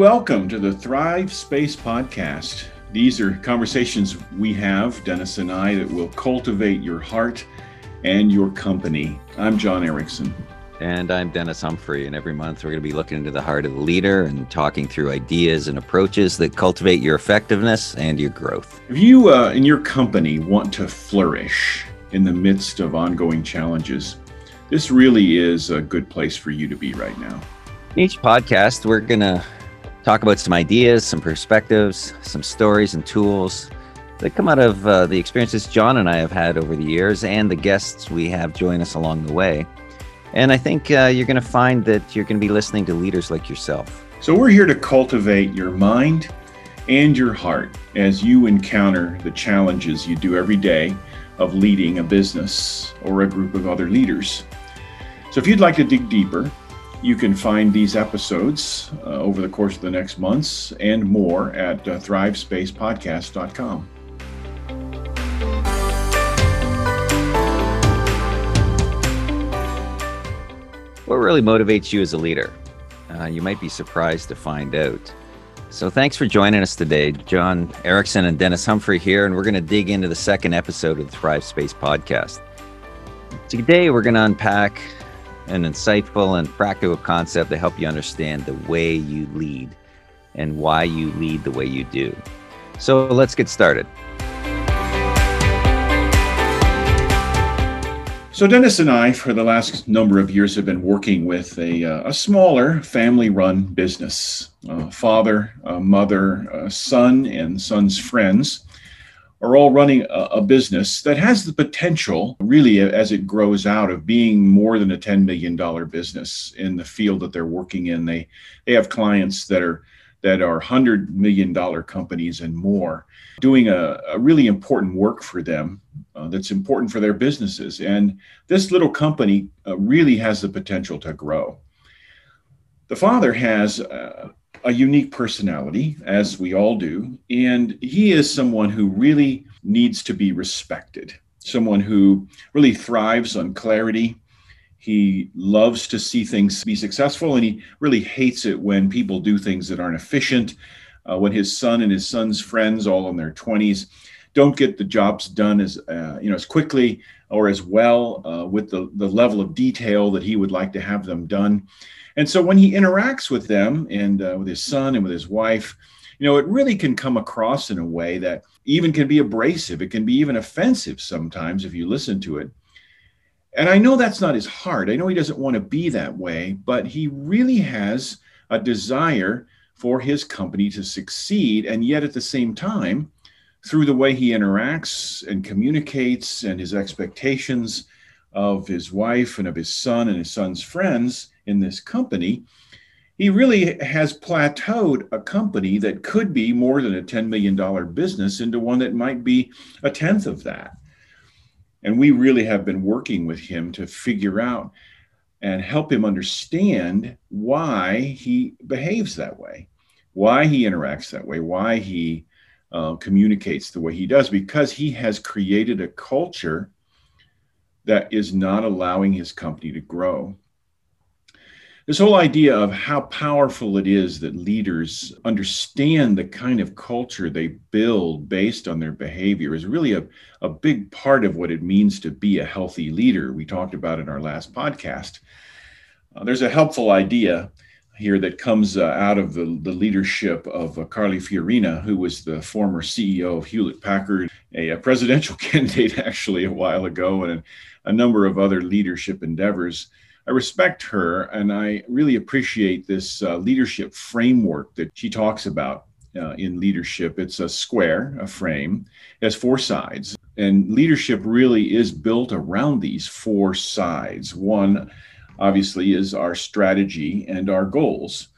welcome to the Thrive Space Podcast. These are conversations we have, Dennis and I, that will cultivate your heart and your company. I'm John Erickson. And I'm Dennis Humphrey. And every month we're going to be looking into the heart of the leader and talking through ideas and approaches that cultivate your effectiveness and your growth. If you uh, in your company want to flourish in the midst of ongoing challenges, this really is a good place for you to be right now. In each podcast, we're going to talk about some ideas, some perspectives, some stories and tools that come out of uh, the experiences John and I have had over the years and the guests we have join us along the way. And I think uh, you're going to find that you're going to be listening to leaders like yourself. So, we're here to cultivate your mind and your heart as you encounter the challenges you do every day of leading a business or a group of other leaders. So, if you'd like to dig deeper, you can find these episodes uh, over the course of the next months and more at uh, thrivespacepodcast.com. What really motivates you as a leader? Uh, you might be surprised to find out. So, thanks for joining us today. John Erickson and Dennis Humphrey here, and we're going to dig into the second episode of the Thrive Space podcast. Today, we're going to unpack an insightful and practical concept to help you understand the way you lead and why you lead the way you do. So, let's get started. So, Dennis and I, for the last number of years, have been working with a, uh, a smaller family run business. Uh, father, uh, mother, son, and son's friends are all running a, a, business that has the potential, really, as it grows out, of being more than a $10 million business in the field that they're working in. They, they have clients that are that are $100 million companies and more, doing a, a really important work for them uh, that's important for their businesses. And this little company uh, really has the potential to grow. The father has uh, a unique personality, as we all do, and he is someone who really needs to be respected, someone who really thrives on clarity he loves to see things be successful, and he really hates it when people do things that aren't efficient. Uh, when his son and his son's friends, all in their 20s, don't get the jobs done as uh, you know as quickly or as well uh, with the, the level of detail that he would like to have them done. And so when he interacts with them and uh, with his son and with his wife, you know, it really can come across in a way that even can be abrasive. It can be even offensive sometimes if you listen to it. And I know that's not his heart. I know he doesn't want to be that way, but he really has a desire for his company to succeed. And yet at the same time, through the way he interacts and communicates and his expectations of his wife and of his son and his son's friends in this company, he really has plateaued a company that could be more than a $10 million business into one that might be a tenth of that. And we really have been working with him to figure out and help him understand why he behaves that way, why he interacts that way, why he uh, communicates the way he does, because he has created a culture that is not allowing his company to grow this whole idea of how powerful it is that leaders understand the kind of culture they build based on their behavior is really a, a big part of what it means to be a healthy leader. We talked about in our last podcast. Uh, there's a helpful idea here that comes uh, out of the, the leadership of uh, Carly Fiorina, who was the former CEO of Hewlett Packard, a, a presidential candidate actually a while ago, and a number of other leadership endeavors. I respect her and I really appreciate this uh, leadership framework that she talks about uh, in leadership. It's a square, a frame, it has four sides. And leadership really is built around these four sides. One, obviously, is our strategy and our goals.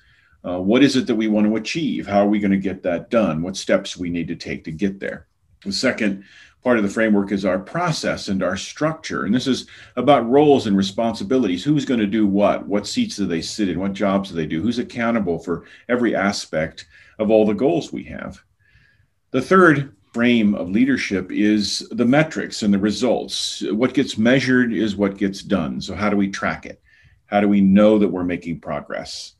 Uh, what is it that we want to achieve? How are we going to get that done? What steps we need to take to get there? The second part of the framework is our process and our structure. And this is about roles and responsibilities. Who's going to do what? What seats do they sit in? What jobs do they do? Who's accountable for every aspect of all the goals we have? The third frame of leadership is the metrics and the results. What gets measured is what gets done. So, how do we track it? How do we know that we're making progress?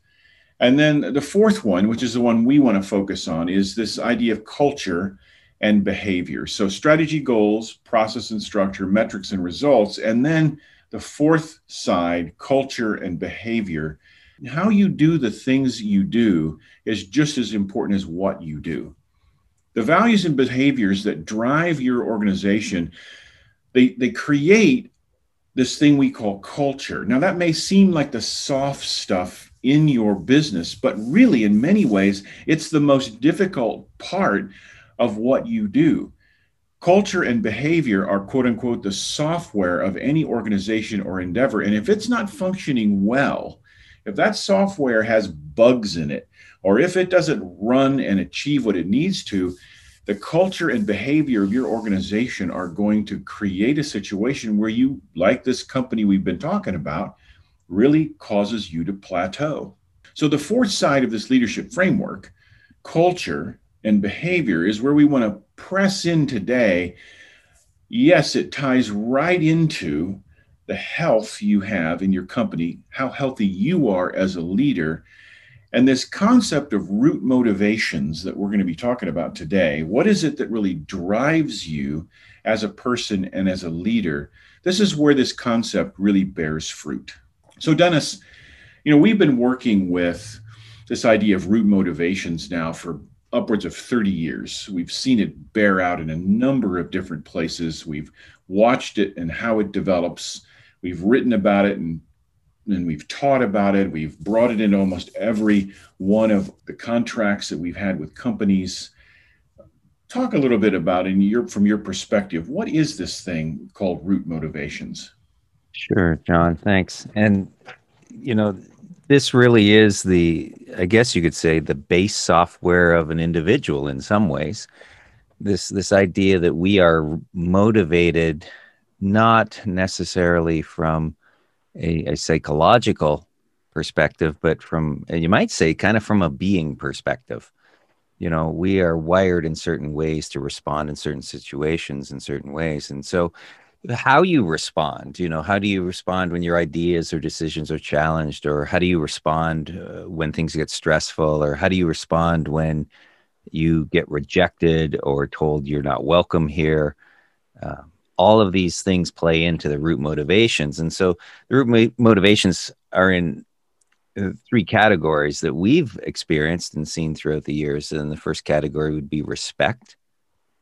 And then the fourth one, which is the one we want to focus on, is this idea of culture and behavior. So, strategy, goals, process and structure, metrics and results. And then the fourth side, culture and behavior. How you do the things you do is just as important as what you do. The values and behaviors that drive your organization, they, they create this thing we call culture. Now, that may seem like the soft stuff in your business, but really, in many ways, it's the most difficult part of what you do. Culture and behavior are, quote unquote, the software of any organization or endeavor. And if it's not functioning well, if that software has bugs in it, or if it doesn't run and achieve what it needs to, the culture and behavior of your organization are going to create a situation where you, like this company we've been talking about, really causes you to plateau. So, the fourth side of this leadership framework, culture and behavior, is where we want to press in today. Yes, it ties right into the health you have in your company, how healthy you are as a leader, and this concept of root motivations that we're going to be talking about today, what is it that really drives you as a person and as a leader? This is where this concept really bears fruit. So, Dennis, you know, we've been working with this idea of root motivations now for upwards of 30 years. We've seen it bear out in a number of different places. We've watched it and how it develops. We've written about it and and we've taught about it. We've brought it into almost every one of the contracts that we've had with companies. Talk a little bit about, in your from your perspective, what is this thing called root motivations? Sure, John. Thanks. And you know, this really is the, I guess you could say, the base software of an individual in some ways. This this idea that we are motivated not necessarily from a, a psychological perspective, but from, you might say, kind of from a being perspective. You know, we are wired in certain ways to respond in certain situations in certain ways. And so, how you respond, you know, how do you respond when your ideas or decisions are challenged? Or how do you respond uh, when things get stressful? Or how do you respond when you get rejected or told you're not welcome here? Uh, all of these things play into the root motivations. And so the root motivations are in uh, three categories that we've experienced and seen throughout the years. And the first category would be respect,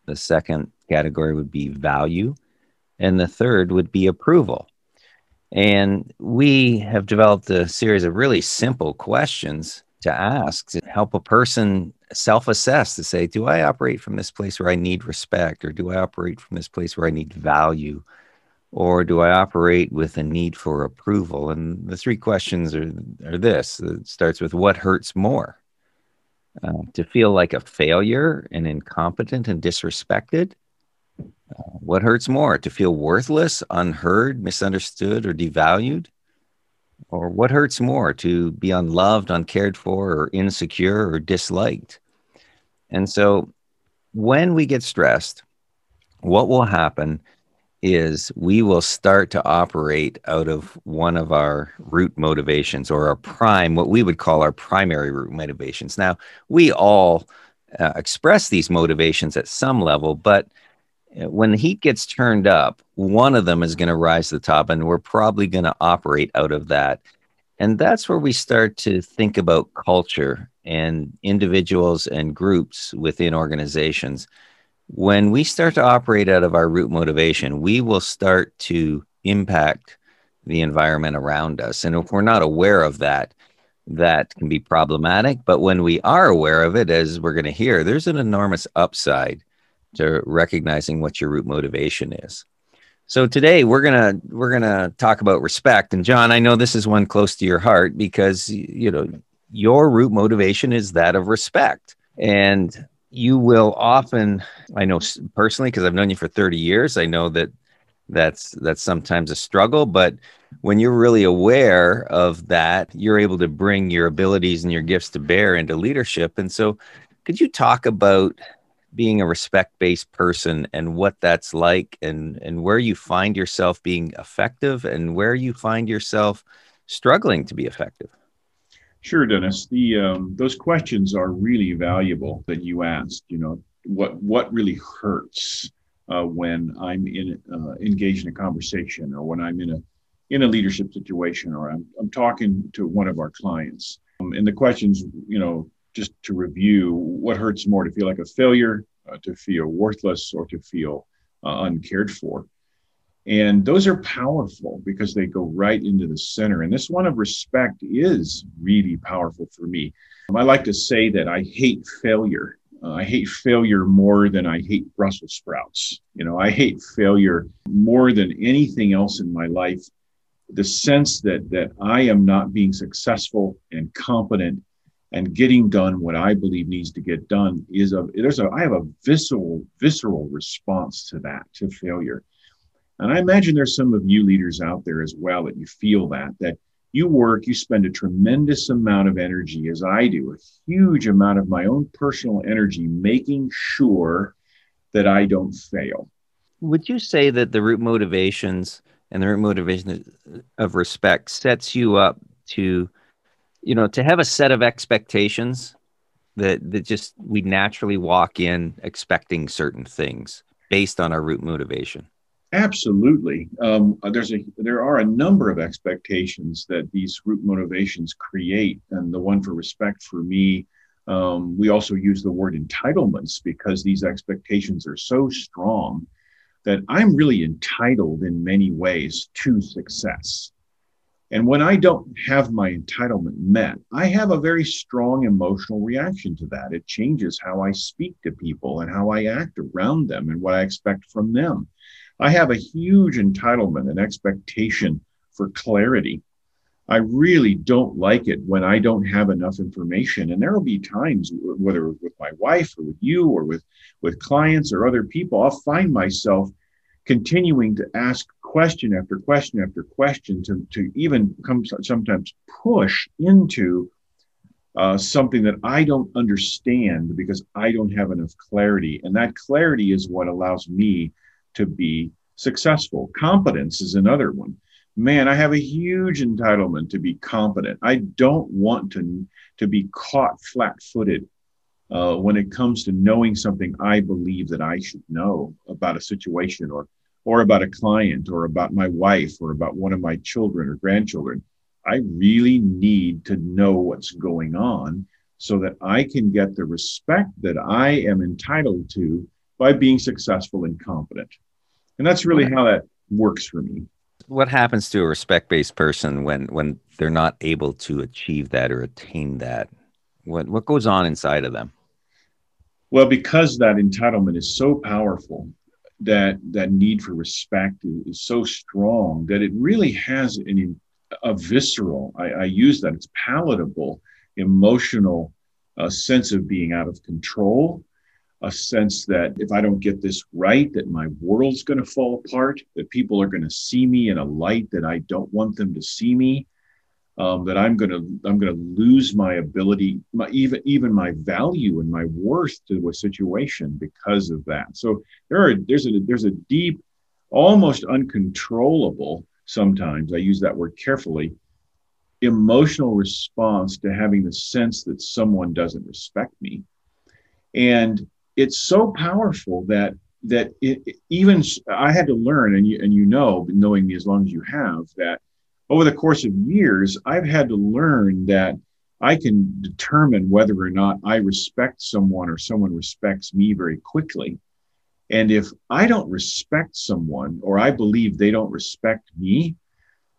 the second category would be value, and the third would be approval. And we have developed a series of really simple questions to ask to help a person self assess to say, do I operate from this place where I need respect, or do I operate from this place where I need value, or do I operate with a need for approval? And the three questions are, are this it starts with what hurts more? Uh, to feel like a failure and incompetent and disrespected? Uh, what hurts more? To feel worthless, unheard, misunderstood, or devalued? Or what hurts more? To be unloved, uncared for, or insecure, or disliked? And so when we get stressed, what will happen is we will start to operate out of one of our root motivations or our prime, what we would call our primary root motivations. Now, we all uh, express these motivations at some level, but Uh, when the heat gets turned up, one of them is going to rise to the top, and we're probably going to operate out of that. And that's where we start to think about culture and individuals and groups within organizations. When we start to operate out of our root motivation, we will start to impact the environment around us. And if we're not aware of that, that can be problematic. But when we are aware of it, as we're going to hear, there's an enormous upside to recognizing what your root motivation is. So today we're gonna we're gonna talk about respect. And John, I know this is one close to your heart because you know your root motivation is that of respect, and you will often. I know personally because I've known you for thirty years. I know that that's that's sometimes a struggle, but when you're really aware of that, you're able to bring your abilities and your gifts to bear into leadership. And so, could you talk about being a respect based person and what that's like and and where you find yourself being effective and where you find yourself struggling to be effective Sure, Dennis. The um, those questions are really valuable that you asked. You know, what what really hurts uh, when I'm in uh, engaged in a conversation, or when I'm in a in a leadership situation, or I'm I'm talking to one of our clients. Um, and the questions, you know, just to review, what hurts more to feel like a failure, uh, to feel worthless, or to feel uh, uncared for? And those are powerful because they go right into the center. And this one of respect is really powerful for me. Um, I like to say that I hate failure. Uh, I hate failure more than I hate Brussels sprouts. You know, I hate failure more than anything else in my life. The sense that that I am not being successful and competent and getting done what I believe needs to get done is a there's a I have a visceral visceral response to that to failure and I imagine there's some of you leaders out there as well that you feel that, that you work, you spend a tremendous amount of energy, as I do, a huge amount of my own personal energy, making sure that I don't fail. Would you say that the root motivations and the root motivation of respect sets you up to, you know, to have a set of expectations that that just we naturally walk in expecting certain things based on our root motivation? Absolutely. Um, there's a there are a number of expectations that these root motivations create, and the one for respect for me. Um, we also use the word entitlements because these expectations are so strong that I'm really entitled in many ways to success. And when I don't have my entitlement met, I have a very strong emotional reaction to that. It changes how I speak to people and how I act around them and what I expect from them. I have a huge entitlement and expectation for clarity. I really don't like it when I don't have enough information. And there will be times, whether with my wife or with you or with, with clients or other people, I'll find myself continuing to ask question after question after question to, to even come sometimes push into uh, something that I don't understand because I don't have enough clarity. And that clarity is what allows me to be successful. Competence is another one. Man, I have a huge entitlement to be competent. I don't want to, to be caught flat footed uh, when it comes to knowing something I believe that I should know about a situation or, or about a client or about my wife or about one of my children or grandchildren. I really need to know what's going on so that I can get the respect that I am entitled to by being successful and competent. And that's really how that works for me. What happens to a respect-based person when when they're not able to achieve that or attain that? What what goes on inside of them? Well, because that entitlement is so powerful, that that need for respect is so strong that it really has an a visceral. I, I use that. It's palatable, emotional uh, sense of being out of control a sense that if I don't get this right, that my world's going to fall apart, that people are going to see me in a light that I don't want them to see me, um, that I'm going to I'm going to lose my ability, my, even even my value and my worth to a situation because of that. So there are there's a there's a deep, almost uncontrollable. Sometimes I use that word carefully. Emotional response to having the sense that someone doesn't respect me. And it's so powerful that that it, even I had to learn, and you and you know, knowing me as long as you have, that over the course of years, I've had to learn that I can determine whether or not I respect someone or someone respects me very quickly. And if I don't respect someone or I believe they don't respect me,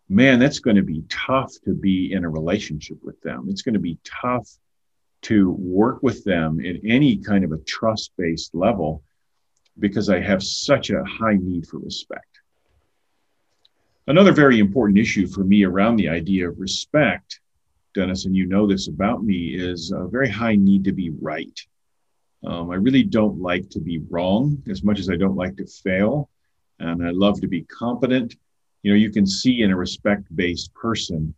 man, that's going to be tough to be in a relationship with them. It's going to be tough to work with them in any kind of a trust based level because I have such a high need for respect. Another very important issue for me around the idea of respect, Dennis, and you know this about me, is a very high need to be right. Um, I really don't like to be wrong as much as I don't like to fail. And I love to be competent. You know, you can see in a respect based person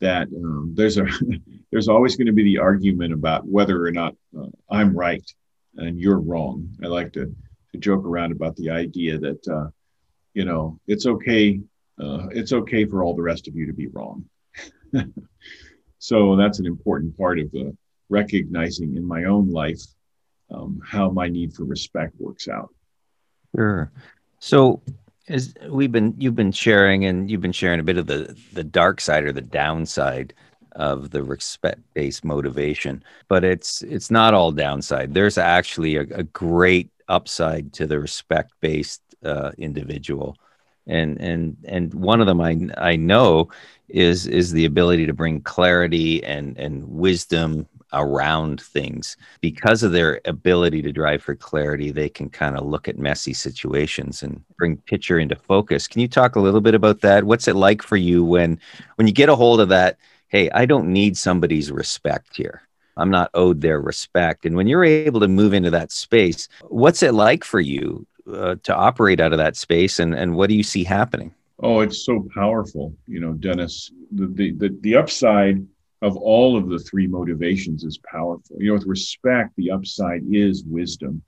that um, there's a there's always going to be the argument about whether or not uh, I'm right and you're wrong. I like to to joke around about the idea that uh, you know it's okay uh, it's okay for all the rest of you to be wrong. So that's an important part of the recognizing in my own life um, how my need for respect works out. Sure. So as we've been you've been sharing and you've been sharing a bit of the the dark side or the downside of the respect based motivation but it's it's not all downside there's actually a, a great upside to the respect based uh, individual and and and one of them I I know is is the ability to bring clarity and and wisdom around things. Because of their ability to drive for clarity they can kind of look at messy situations and bring picture into focus. Can you talk a little bit about that? What's it like for you when when you get a hold of that hey i don't need somebody's respect here. I'm not owed their respect. And when you're able to move into that space what's it like for you uh, to operate out of that space and and what do you see happening? Oh it's so powerful. You know dennis the the the, the upside of all of the three motivations is powerful. You know with respect the upside is wisdom.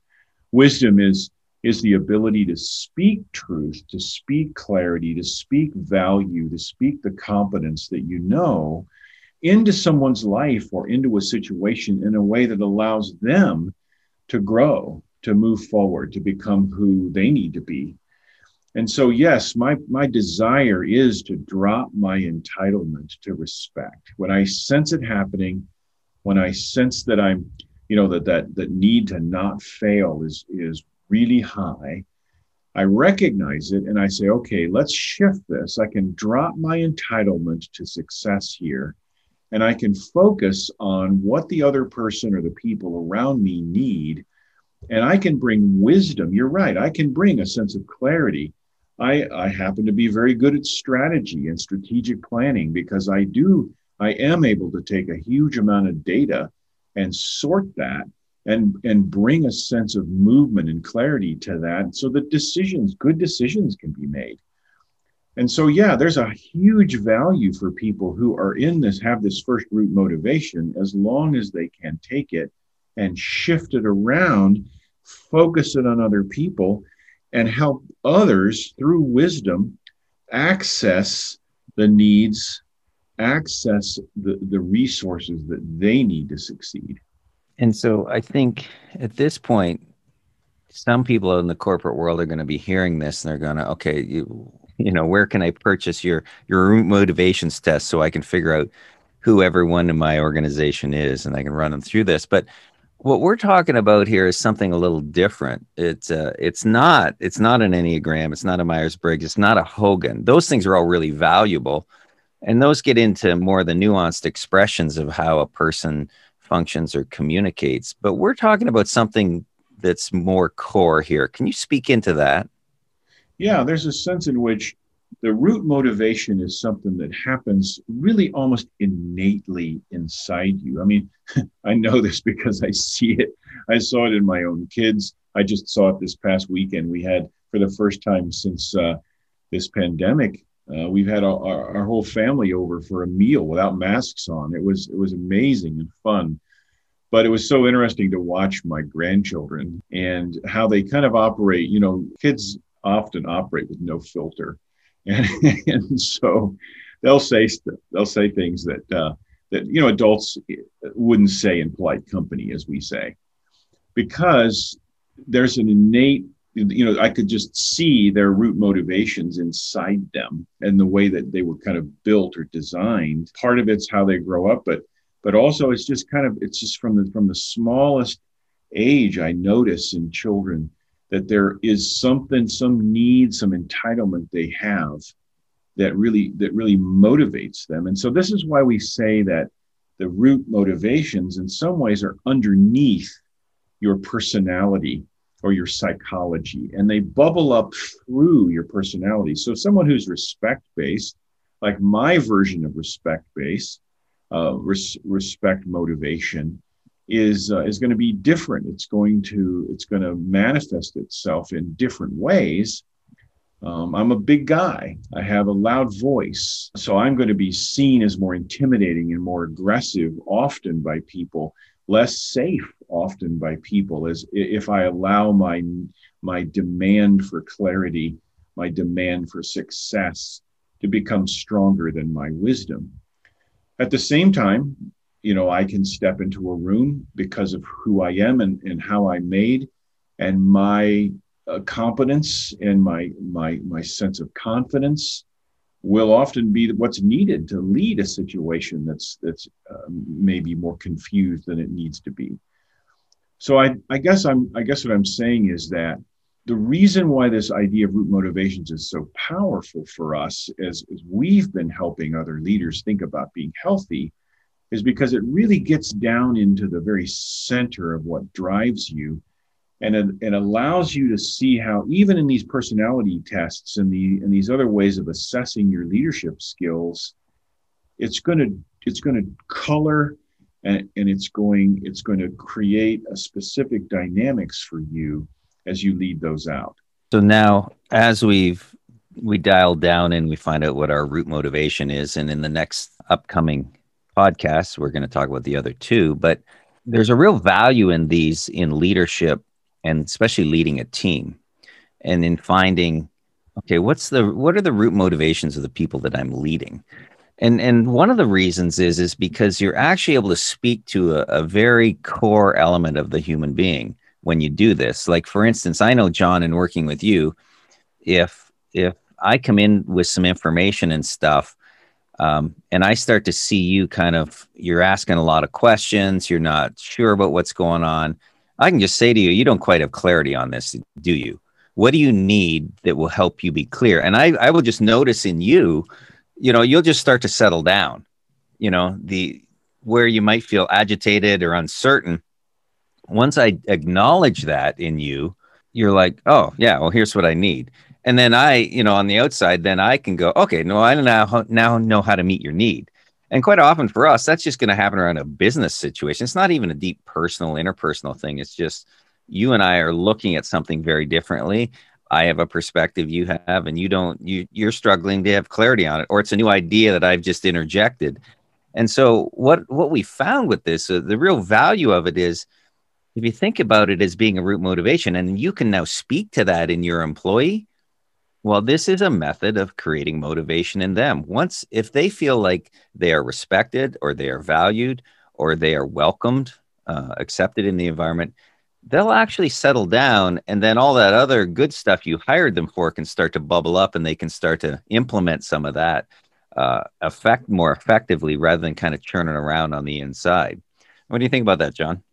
Wisdom is is the ability to speak truth to speak clarity to speak value to speak the competence that you know into someone's life or into a situation in a way that allows them to grow to move forward, to become who they need to be. And so, yes, my, my desire is to drop my entitlement to respect. When I sense it happening, when I sense that I'm, you know, that that that need to not fail is is really high, I recognize it and I say, okay, let's shift this. I can drop my entitlement to success here and I can focus on what the other person or the people around me need and I can bring wisdom. You're right. I can bring a sense of clarity. I, I happen to be very good at strategy and strategic planning because I do, I am able to take a huge amount of data and sort that and, and bring a sense of movement and clarity to that so that decisions, good decisions can be made. And so, yeah, there's a huge value for people who are in this, have this first root motivation, as long as they can take it and shift it around, focus it on other people, and help others through wisdom access the needs, access the, the resources that they need to succeed. And so I think at this point, some people in the corporate world are going to be hearing this and they're going to, okay, you, you know, where can I purchase your your motivations test so I can figure out who everyone in my organization is and I can run them through this. But what we're talking about here is something a little different. It's uh, it's not it's not an enneagram. It's not a Myers Briggs. It's not a Hogan. Those things are all really valuable, and those get into more the nuanced expressions of how a person functions or communicates. But we're talking about something that's more core here. Can you speak into that? Yeah, there's a sense in which the root motivation is something that happens really almost innately inside you. I mean, I know this because I see it. I saw it in my own kids. I just saw it this past weekend. We had, for the first time since uh, this pandemic, uh, we've had our, our, whole family over for a meal without masks on. It was it was amazing and fun, but it was so interesting to watch my grandchildren and how they kind of operate. You know, kids often operate with no filter and, and so they'll say they'll say things that uh, that you know adults wouldn't say in polite company, as we say, because there's an innate you know i could just see their root motivations inside them and the way that they were kind of built or designed. Part of it's how they grow up but but also it's just kind of it's just from the from the smallest age i notice in children that there is something, some need, some entitlement they have that really that really motivates them. And so this is why we say that the root motivations in some ways are underneath your personality or your psychology and they bubble up through your personality. So someone who's respect based, like my version of respect based, uh, res- respect motivation, is uh, is going to be different. It's going to it's going to manifest itself in different ways. Um, I'm a big guy. I have a loud voice, so I'm going to be seen as more intimidating and more aggressive often by people, less safe often by people. As if I allow my my demand for clarity, my demand for success to become stronger than my wisdom. At the same time, you know, I can step into a room because of who I am and, and how I'm made and my uh, competence and my, my, my sense of confidence will often be what's needed to lead a situation that's, that's uh, maybe more confused than it needs to be. So I, I guess I'm, I guess what I'm saying is that the reason why this idea of root motivations is so powerful for us as, as we've been helping other leaders think about being healthy is because it really gets down into the very center of what drives you and it, it, allows you to see how even in these personality tests and the and these other ways of assessing your leadership skills it's going to it's going to color and, and it's going it's going to create a specific dynamics for you as you lead those out. So now as we've we dial down and we find out what our root motivation is and in the next upcoming podcasts we're going to talk about the other two but there's a real value in these in leadership and especially leading a team and in finding okay what's the what are the root motivations of the people that i'm leading? And and one of the reasons is is because you're actually able to speak to a, a very core element of the human being when you do this. Like for instance i know john in working with you if if i come in with some information and stuff um, and i start to see you kind of you're asking a lot of questions you're not sure about what's going on I can just say to you, you don't quite have clarity on this, do you? What do you need that will help you be clear? And I, I will just notice in you, you know, you'll just start to settle down. You know, the where you might feel agitated or uncertain. Once I acknowledge that in you, you're like, oh yeah, well here's what I need. And then I, you know, on the outside, then I can go, okay, no, I now now know how to meet your need. And quite often for us, that's just going to happen around a business situation. It's not even a deep personal, interpersonal thing. It's just you and I are looking at something very differently. I have a perspective you have, and you don't. You you're struggling to have clarity on it, or it's a new idea that I've just interjected. And so, what what we found with this, uh, the real value of it is, if you think about it as being a root motivation, and you can now speak to that in your employee, well, this is a method of creating motivation in them. Once, if they feel like they are respected or they are valued or they are welcomed, uh, accepted in the environment, they'll actually settle down. And then all that other good stuff you hired them for can start to bubble up and they can start to implement some of that uh, effect more effectively rather than kind of churning around on the inside. What do you think about that, John?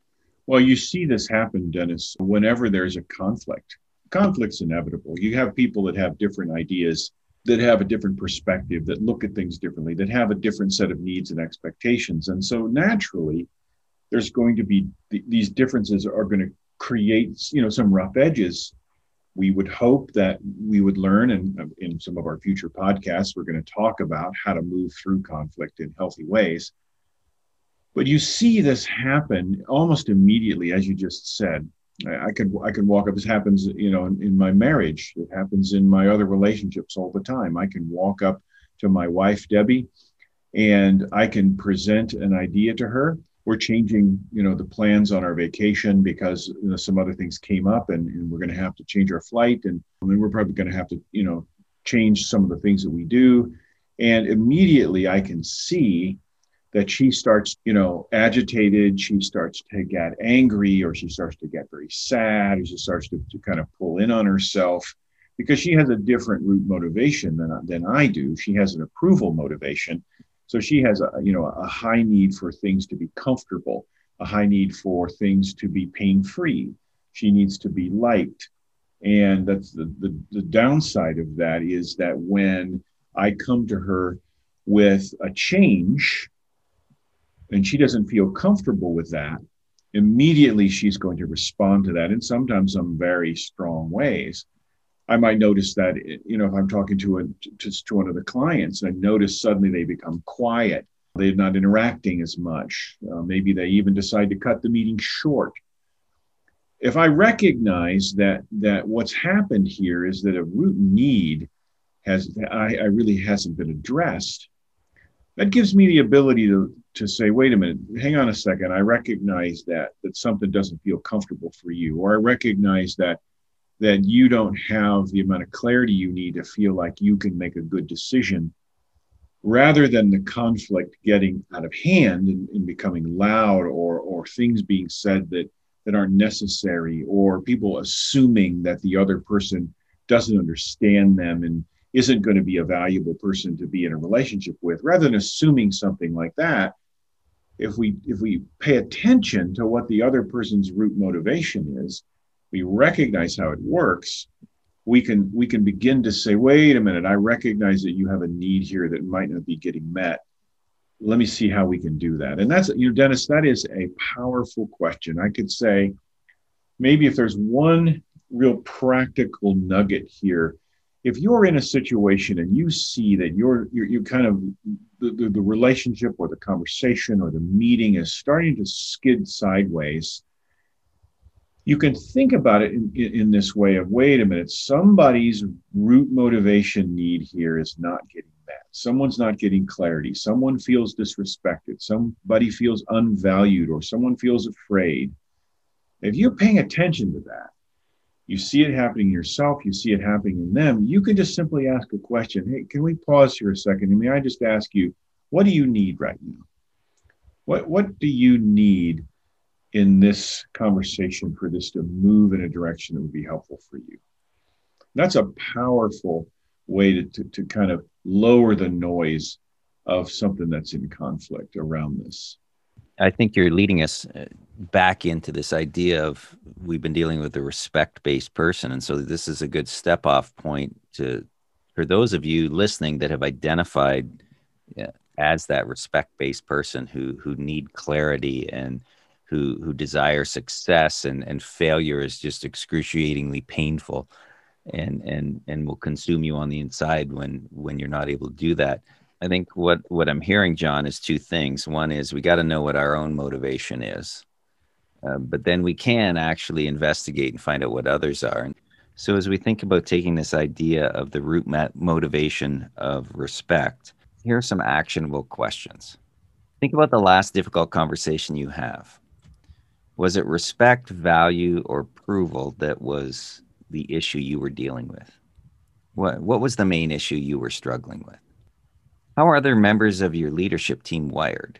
Well, you see this happen, Dennis, whenever there's a conflict conflict's inevitable. You have people that have different ideas, that have a different perspective, that look at things differently, that have a different set of needs and expectations. And so naturally, there's going to be th- these differences are going to create, you know, some rough edges. We would hope that we would learn, and uh, in some of our future podcasts, we're going to talk about how to move through conflict in healthy ways. But you see this happen almost immediately, as you just said. I, could I could walk up. This happens, you know, in, in my marriage. It happens in my other relationships all the time. I can walk up to my wife Debbie, and I can present an idea to her. We're changing, you know, the plans on our vacation because you know, some other things came up, and, and we're going to have to change our flight, and I mean, we're probably going to have to, you know, change some of the things that we do. And immediately, I can see that she starts, you know, agitated, she starts to get angry, or she starts to get very sad, or she starts to, to kind of pull in on herself because she has a different root motivation than, than I do. She has an approval motivation. So she has a, you know, a high need for things to be comfortable, a high need for things to be pain free. She needs to be liked. And that's the, the, the downside of that is that when I come to her with a change, and she doesn't feel comfortable with that, immediately she's going to respond to that in sometimes some very strong ways. I might notice that, you know, if I'm talking to a to, to one of the clients, I notice suddenly they become quiet. They're not interacting as much. Uh, maybe they even decide to cut the meeting short. If I recognize that that what's happened here is that a root need has I, I really hasn't been addressed, that gives me the ability to to say, wait a minute, hang on a second. I recognize that that something doesn't feel comfortable for you, or I recognize that that you don't have the amount of clarity you need to feel like you can make a good decision rather than the conflict getting out of hand and, and, becoming loud or or things being said that that aren't necessary or people assuming that the other person doesn't understand them and isn't going to be a valuable person to be in a relationship with rather than assuming something like that if we if we pay attention to what the other person's root motivation is we recognize how it works we can we can begin to say wait a minute i recognize that you have a need here that might not be getting met. Let me see how we can do that. And that's you know dennis that is a powerful question. I could say maybe if there's one real practical nugget here if you're in a situation and you see that you're you're, you kind of the, the, the relationship or the conversation or the meeting is starting to skid sideways you can think about it in, in, in, this way of wait a minute somebody's root motivation need here is not getting met. Someone's not getting clarity. Someone feels disrespected. Somebody feels unvalued or someone feels afraid. If you're paying attention to that you see it happening yourself you see it happening in them you can just simply ask a question hey can we pause here a second and may i just ask you what do you need right now what what do you need in this conversation for this to move in a direction that would be helpful for you. That's a powerful way to, to, to kind of lower the noise of something that's in conflict around this. I think you're leading us uh, back into this idea of we've been dealing with a respect based person. And so this is a good step off point to for those of you listening that have identified yeah, as that respect based person who who need clarity and who who desire success and and failure is just excruciatingly painful and and and will consume you on the inside when when you're not able to do that i think what what i'm hearing john is two things one is we got to know what our own motivation is uh, but then we can actually investigate and find out what others are and so as we think about taking this idea of the root motivation of respect here are some actionable questions think about the last difficult conversation you have was it respect, value, or approval that was the issue you were dealing with? What, what was the main issue you were struggling with? How are other members of your leadership team wired?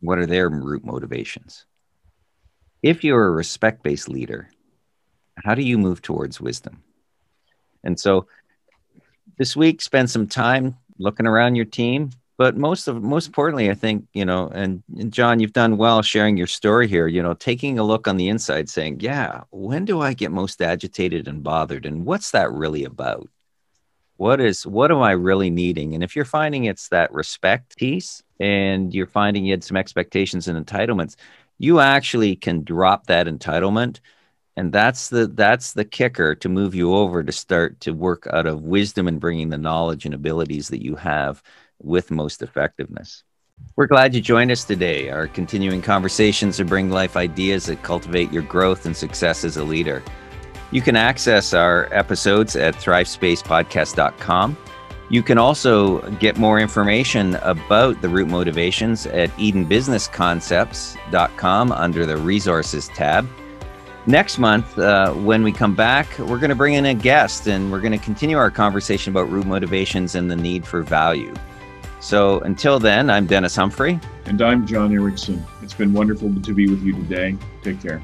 What are their root motivations? If you're a respect based leader, how do you move towards wisdom? And so this week, spend some time looking around your team, but most of most importantly i think you know and, and, john you've done well sharing your story here you know taking a look on the inside saying yeah when do i get most agitated and bothered and what's that really about what is what am i really needing and if you're finding it's that respect piece and you're finding you had some expectations and entitlements you actually can drop that entitlement and that's the that's the kicker to move you over to start to work out of wisdom and bringing the knowledge and abilities that you have with most effectiveness. We're glad you joined us today. Our continuing conversations to bring life ideas that cultivate your growth and success as a leader. You can access our episodes at thrivespacepodcast.com. You can also get more information about the root motivations at edenbusinessconcepts.com under the resources tab. Next month, uh, when we come back, we're going to bring in a guest and we're going to continue our conversation about root motivations and the need for value. So until then, I'm Dennis Humphrey. And I'm John Erickson. It's been wonderful to be with you today. Take care.